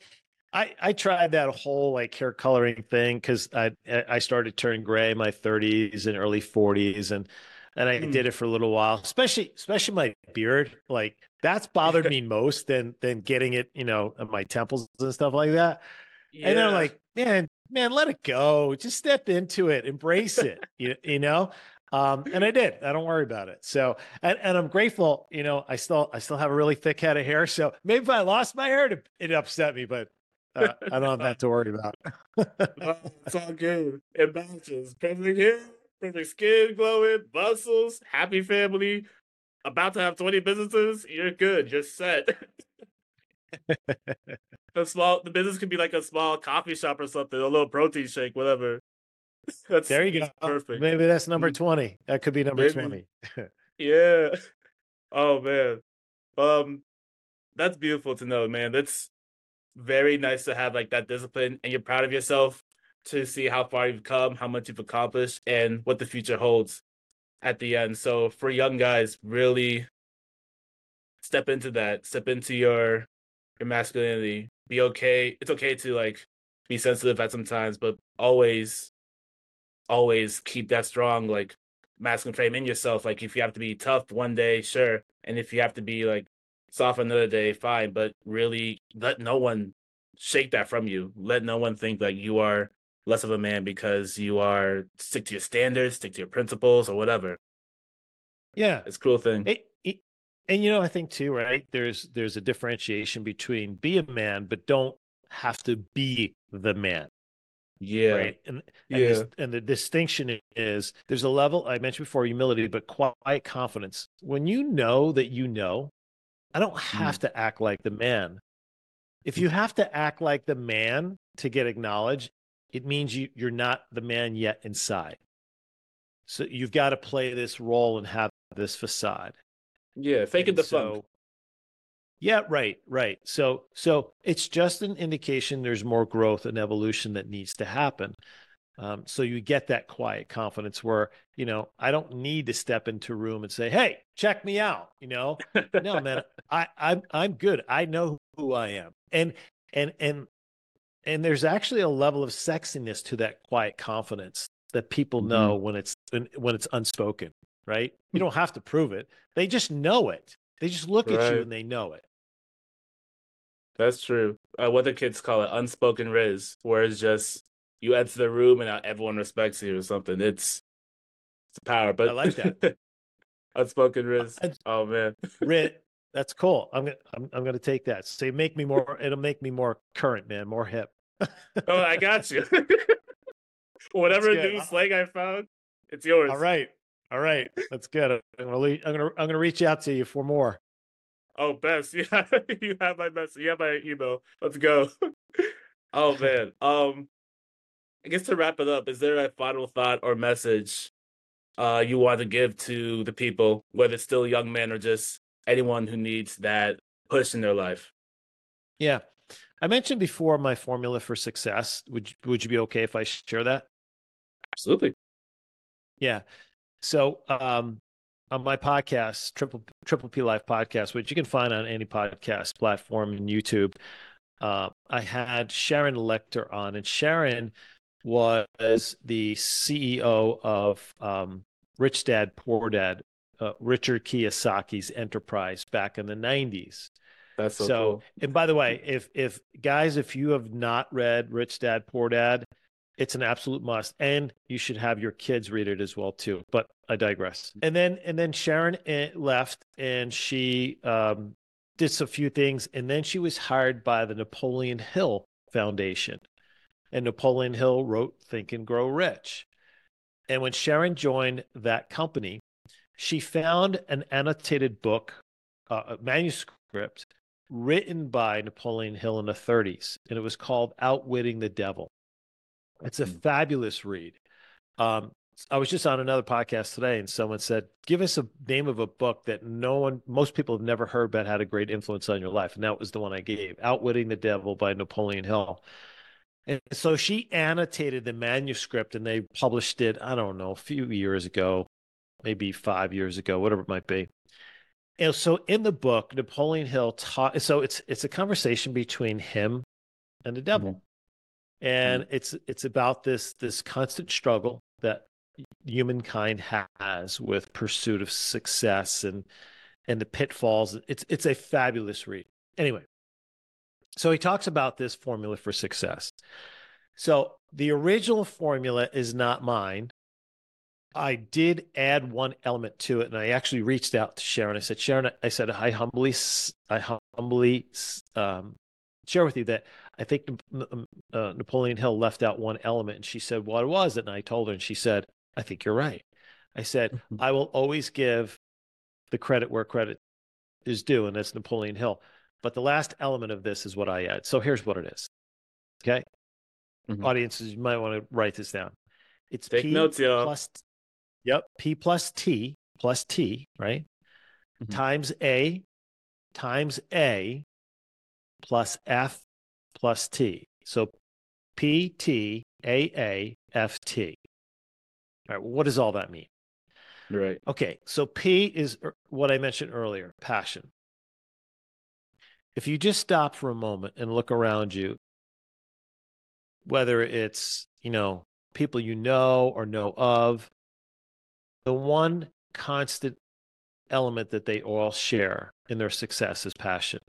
I, I tried that whole like hair coloring thing because I I started turning gray in my 30s and early 40s and and I mm. did it for a little while, especially especially my beard. Like that's (laughs) bothered me most than than getting it, you know, my temples and stuff like that. Yeah. And I'm like, man, man, let it go. Just step into it, embrace it. you, you know? Um, and I did. I don't worry about it. So, and, and I'm grateful. You know, I still I still have a really thick head of hair. So maybe if I lost my hair, it, it upset me. But (laughs) I don't have that to worry about. oh, (laughs) it's all good. It matches. Perfect hair, perfect skin, glowing, muscles, happy family. About to have 20 businesses. You're good. You're set. (laughs) the small the business could be like a small coffee shop or something, a little protein shake, whatever. That's there you go. Perfect. Maybe that's number mm. 20. That could be number Maybe. 20. yeah. Oh man. Um that's beautiful to know, man. That's very nice to have like that discipline and you're proud of yourself to see how far you've come, how much you've accomplished, and what the future holds at the end. So for young guys, really step into that, step into your your masculinity. Be okay. It's okay to like be sensitive at some times, but always, always keep that strong like masculine frame in yourself. Like if you have to be tough one day, sure, and if you have to be like soft another day, fine. But really, let no one shake that from you. Let no one think like you are less of a man because you are stick to your standards, stick to your principles, or whatever. Yeah, it's a cool thing. It, it, and you know, I think too, right? There's there's a differentiation between be a man, but don't have to be the man. Yeah. Right. And and, yeah. This, and the distinction is there's a level I mentioned before humility, but quiet confidence. When you know that you know, I don't have mm. to act like the man. If you have to act like the man to get acknowledged, it means you, you're not the man yet inside. So you've got to play this role and have this facade. Yeah, fake it the so, fun. Yeah, right, right. So so it's just an indication there's more growth and evolution that needs to happen. Um, so you get that quiet confidence where you know I don't need to step into a room and say, "Hey, check me out." You know, no, man, (laughs) I I'm I'm good. I know who I am, and and and and there's actually a level of sexiness to that quiet confidence that people mm-hmm. know when it's when it's unspoken. Right? You don't have to prove it; they just know it. They just look right. at you and they know it. That's true. Uh, what the kids call it, unspoken rizz, where it's just you enter the room and everyone respects you or something. It's it's power, but I like that. (laughs) unspoken rizz. Oh man, (laughs) rizz. That's cool. I'm gonna I'm, I'm gonna take that. So you make me more. It'll make me more current, man. More hip. (laughs) oh, I got you. Whatever new slang I found, it's yours. All right, all right. That's good. I'm gonna I'm gonna I'm gonna reach out to you for more. Oh, best. Yeah, you have my message. You have my email. Let's go. oh man. Um, I guess to wrap it up, is there a final thought or message uh, you want to give to the people, whether it's still young men or just anyone who needs that push in their life? Yeah. I mentioned before my formula for success. Would would you be okay if I share that? Absolutely. Yeah. So um, on my podcast, Triple Triple P Life podcast, which you can find on any podcast platform and YouTube, uh, I had Sharon Lechter on, and Sharon was the CEO of um, Rich Dad Poor Dad, uh, Richard Kiyosaki's enterprise back in the 90s. That's so, so cool. and by the way, if if guys, if you have not read Rich Dad Poor Dad, it's an absolute must, and you should have your kids read it as well too. But I digress. And then and then Sharon eh, left, and she um, did a few things, and then she was hired by the Napoleon Hill Foundation, and Napoleon Hill wrote Think and Grow Rich. And when Sharon joined that company, she found an annotated book, uh, a manuscript written by Napoleon Hill in the 30s, and it was called Outwitting the Devil. It's a hmm. fabulous read. Um, I was just on another podcast today, and someone said, "Give us a name of a book that no one, most people have never heard, but had a great influence on your life." And that was the one I gave, "Outwitting the Devil" by Napoleon Hill. And so she annotated the manuscript, and they published it. I don't know, a few years ago, maybe five years ago, whatever it might be. And so in the book, Napoleon Hill taught. So it's it's a conversation between him and the devil. Mm-hmm and mm-hmm. it's it's about this this constant struggle that humankind has with pursuit of success and and the pitfalls it's it's a fabulous read anyway so he talks about this formula for success so the original formula is not mine i did add one element to it and i actually reached out to sharon i said sharon i said i humbly i humbly um, share with you that I think uh, Napoleon Hill left out one element, and she said, "What it was it?" And I told her, and she said, "I think you're right." I said, mm-hmm. "I will always give the credit where credit is due, and that's Napoleon Hill." But the last element of this is what I add. So here's what it is. Okay, mm-hmm. audiences, you might want to write this down. It's Take P notes, yo. plus Yep, P plus T plus T, right? Mm-hmm. Times A times A plus F plus T. So P T A A F T. All right, well, what does all that mean? Right. Okay, so P is er, what I mentioned earlier passion. If you just stop for a moment and look around you, whether it's, you know, people you know or know of, the one constant element that they all share in their success is passion.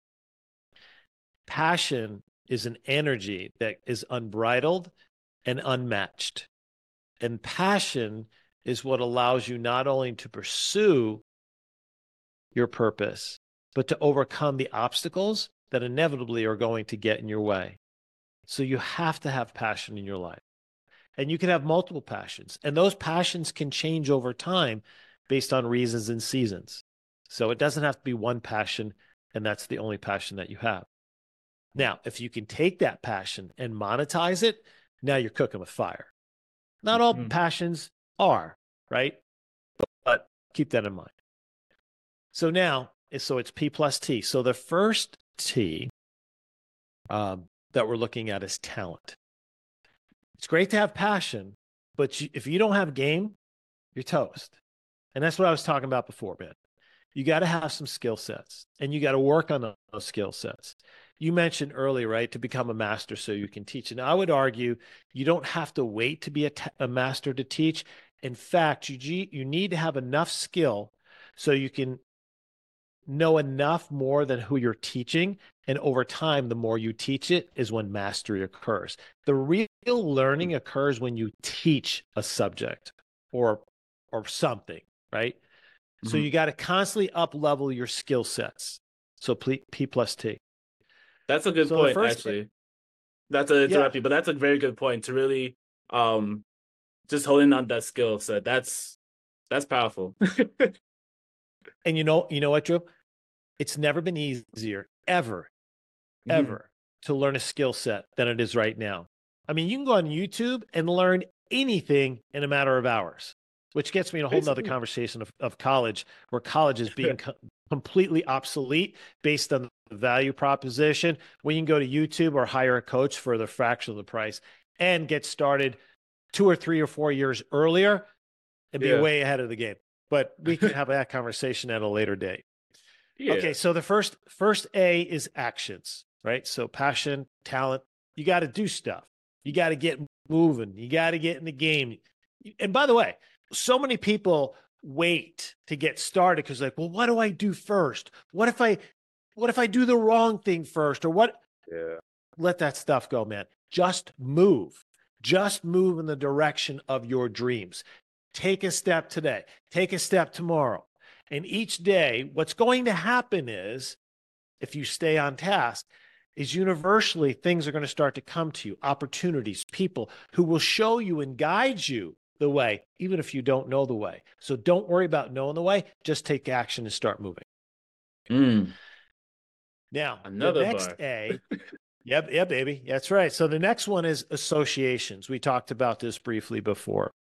Passion is an energy that is unbridled and unmatched. And passion is what allows you not only to pursue your purpose, but to overcome the obstacles that inevitably are going to get in your way. So you have to have passion in your life. And you can have multiple passions, and those passions can change over time based on reasons and seasons. So it doesn't have to be one passion, and that's the only passion that you have. Now, if you can take that passion and monetize it, now you're cooking with fire. Not all mm-hmm. passions are, right? But, but keep that in mind. So now, so it's P plus T. So the first T um, that we're looking at is talent. It's great to have passion, but you, if you don't have game, you're toast. And that's what I was talking about before, man. You got to have some skill sets and you got to work on those skill sets. You mentioned earlier, right, to become a master so you can teach. And I would argue you don't have to wait to be a, t- a master to teach. In fact, you, you need to have enough skill so you can know enough more than who you're teaching. And over time, the more you teach it is when mastery occurs. The real learning mm. occurs when you teach a subject or or something, right? Mm-hmm. So you got to constantly up level your skill sets. So P, P plus T. That's a good so point, actually. Thing, that's a interrupt yeah. you, but that's a very good point to really um just holding on that skill set. That's that's powerful. (laughs) and you know, you know what, Drew? It's never been easier, ever, mm-hmm. ever, to learn a skill set than it is right now. I mean, you can go on YouTube and learn anything in a matter of hours, which gets me in a whole other conversation of, of college, where college is being (laughs) co- completely obsolete based on the value proposition. When you can go to YouTube or hire a coach for the fraction of the price and get started two or three or four years earlier and be yeah. way ahead of the game. But we can have that conversation at a later date. Yeah. Okay, so the first first A is actions, right? So passion, talent, you got to do stuff. You got to get moving. You got to get in the game. And by the way, so many people wait to get started because like, well, what do I do first? What if I what if I do the wrong thing first? Or what? Yeah. Let that stuff go, man. Just move. Just move in the direction of your dreams. Take a step today. Take a step tomorrow. And each day, what's going to happen is, if you stay on task, is universally things are going to start to come to you opportunities, people who will show you and guide you the way, even if you don't know the way. So don't worry about knowing the way, just take action and start moving. Mm. Now, Another the next bar. A, (laughs) yep, yeah, baby. That's right. So the next one is associations. We talked about this briefly before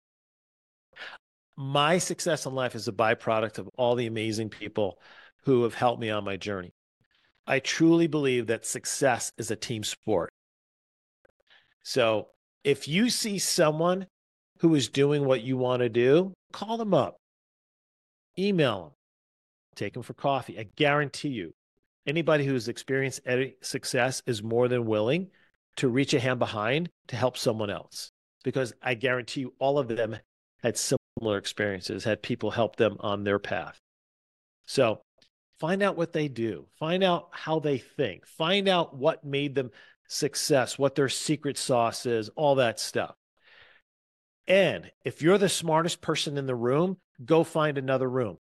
my success in life is a byproduct of all the amazing people who have helped me on my journey. I truly believe that success is a team sport. So if you see someone who is doing what you want to do, call them up, email them, take them for coffee. I guarantee you, anybody who's experienced success is more than willing to reach a hand behind to help someone else because I guarantee you all of them had similar experiences, had people help them on their path. So find out what they do, find out how they think, find out what made them success, what their secret sauce is, all that stuff. And if you're the smartest person in the room, go find another room.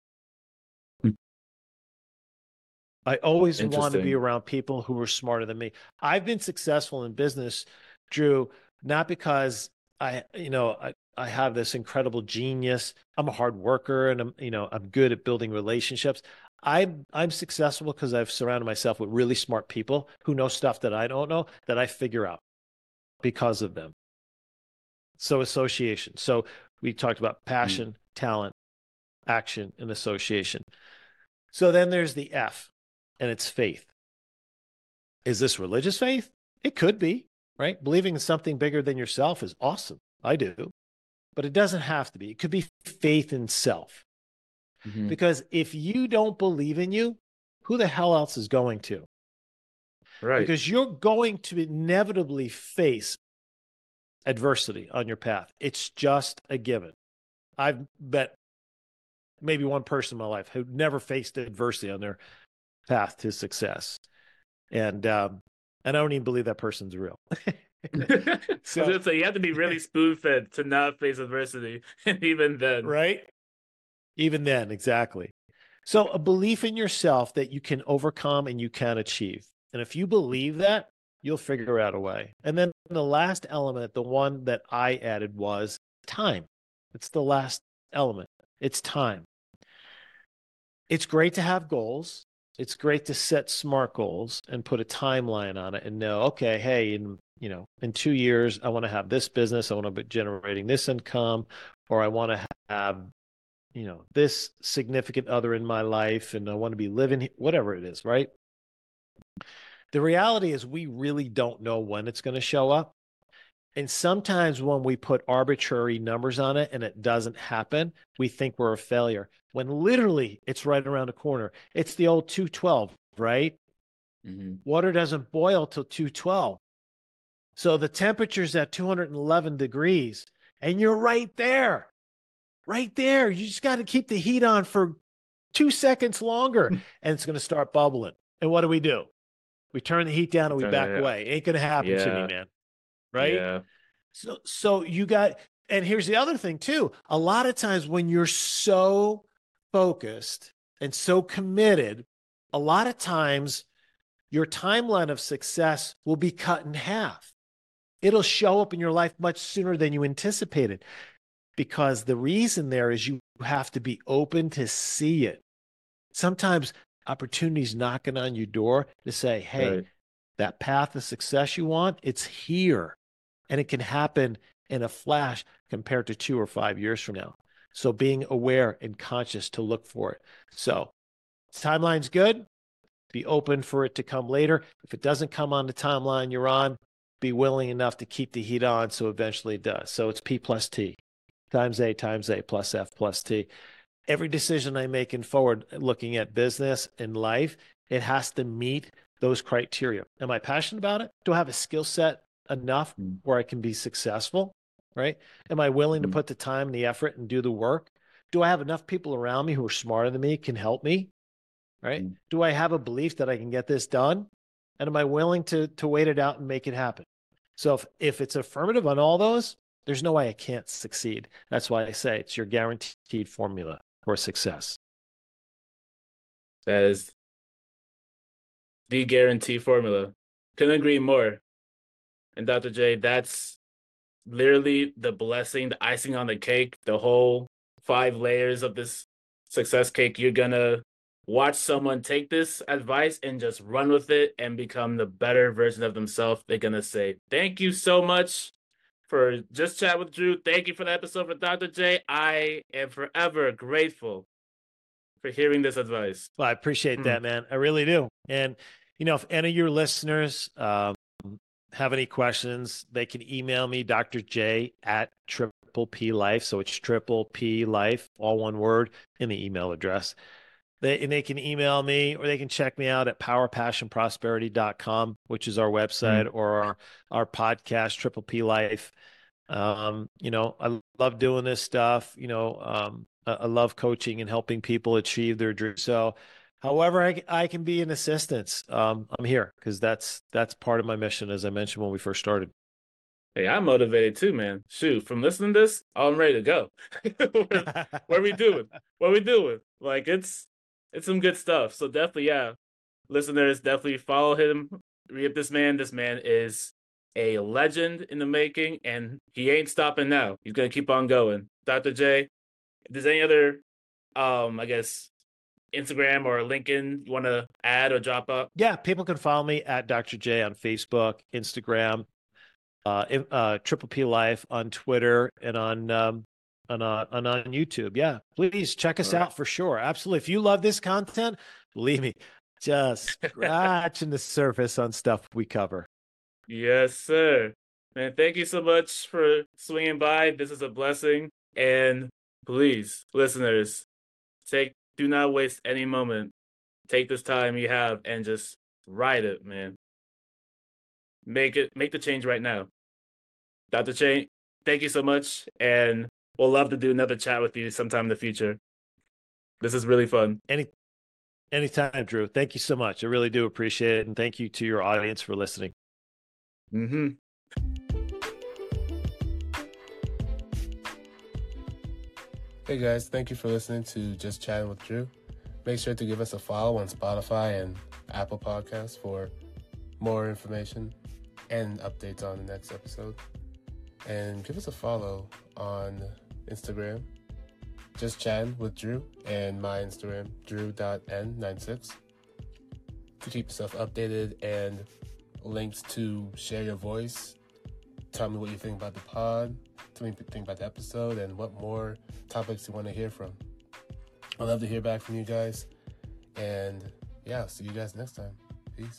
I always want to be around people who are smarter than me. I've been successful in business, Drew, not because I, you know, I, I have this incredible genius. I'm a hard worker and I'm, you know, I'm good at building relationships. I'm I'm successful because I've surrounded myself with really smart people who know stuff that I don't know that I figure out because of them. So association. So we talked about mm. passion, talent, action, and association. So then there's the F, and it's faith. Is this religious faith? It could be, right? Believing in something bigger than yourself is awesome. I do. But it doesn't have to be. It could be faith in self. Mhm. Because if you don't believe in you, who the hell else is going to? Right. Because you're going to inevitably face adversity on your path. It's just a given. I've met maybe one person in my life who never faced adversity on their path to success. And um, and I don't even believe that person's real. (laughs) (laughs) so, So- you have to be really (laughs) spoon fed to not face adversity. (laughs) And even then, right? Even then, exactly. So, a belief in yourself that you can overcome and you can achieve. And if you believe that, you'll figure out a way. And then the last element, the one that I added was time. It's the last element. It's time. It's great to have goals. It's great to set smart goals and put a timeline on it and know, okay, hey, in you know, in two years, I want to have this business, I want to be generating this income, or I want to have, you know, this significant other in my life, and I want to be living, whatever it is, right? The reality is, we really don't know when it's going to show up. And sometimes when we put arbitrary numbers on it and it doesn't happen, we think we're a failure when literally it's right around the corner. It's the old 212, right? Mhm. Water doesn't boil till 212. So the temperature's at 211 degrees and you're right there. Right there. You just got to keep the heat on for two seconds longer (laughs) and it's going to start bubbling. And what do we do? We turn the heat down and we it back down. away. Ain't going to happen to me, man. Right? Yeah. So so you got and here's the other thing too. A lot of times when you're so focused and so committed, a lot of times your timeline of success will be cut in half. It'll show up in your life much sooner than you anticipated. Because the reason there is you have to be open to see it. Sometimes opportunities knocking on your door to say, hey, Right. that path of success you want, it's here. And it can happen in a flash compared to two or five years from now. So being aware and conscious to look for it. So timeline's good. Be open for it to come later. If it doesn't come on the timeline you're on, be willing enough to keep the heat on so eventually it does. So it's P plus T times A times A plus F plus T. Every decision I make in forward looking at business and life, it has to meet those criteria. Am I passionate about it? Do I have a skill set enough Mm. where I can be successful? Right? Am I willing to Mm. put the time and the effort and do the work? Do I have enough people around me who are smarter than me can help me? Right? Mm. Do I have a belief that I can get this done? And am I willing to to wait it out and make it happen? So if, if it's affirmative on all those, there's no way I can't succeed. That's why I say it's your guaranteed formula for success. That is the guarantee formula. Couldn't agree more. And Dr. Jay, that's literally the blessing, the icing on the cake, the whole five layers of this success cake. You're gonna watch someone take this advice and just run with it and become the better version of themselves. They're gonna say, Thank you so much for just chat with Drew. Thank you for the episode for Dr. Jay. I am forever grateful for hearing this advice. Well, I appreciate Mm. that, man. I really do. And you know, if any of your listeners um, have any questions, they can email me, Dr. Jay at triple P life. So it's triple P life, all one word in the email address. They, and they can email me or they can check me out at powerpassionprosperity.com, which is our website or our, our podcast, Triple P Life. Um, you know, I love doing this stuff. You know, um, I, I love coaching and helping people achieve their dreams. So, however I, I can be an assistance, um, I'm here because that's that's part of my mission, as I mentioned when we first started. Hey, I'm motivated too, man. Shoot, from listening to this, I'm ready to go. (laughs) what are we doing? What are we doing? Like it's it's some good stuff. So definitely, yeah. listeners, definitely follow him. Read up this man. This man is a legend in the making, and he ain't stopping now. He's gonna keep on going. Dr. Jay, if there's any other, um, I guess, Instagram or LinkedIn you want to add or drop up? Yeah, people can follow me at Dr. Jay on Facebook, Instagram, uh, uh, Triple P Life on Twitter, and on um, and on, uh, and on YouTube. Yeah, please check us out for sure. Absolutely. If you love this content, believe me, just (laughs) scratching the surface on stuff we cover. Yes, sir. Man, thank you so much for swinging by. This is a blessing. And please, listeners, take do not waste any moment. Take this time you have and just write it, man. Make it make the change right now. Dr. Jay, thank you so much. And we'll love to do another chat with you sometime in the future. This is really fun. Any anytime, Drew. Thank you so much. I really do appreciate it. And thank you to your audience for listening. Mm-hmm. Hey guys, thank you for listening to Just Chatting with Drew. Make sure to give us a follow on Spotify and Apple Podcasts for more information and updates on the next episode. And give us a follow on Instagram, Just Chatting with Drew, and my Instagram, drew.n96, to keep yourself updated and links to share your voice. Tell me what you think about the pod. Tell me what you think about the episode and what more topics you want to hear from. I'd love to hear back from you guys. And yeah, see you guys next time. Peace.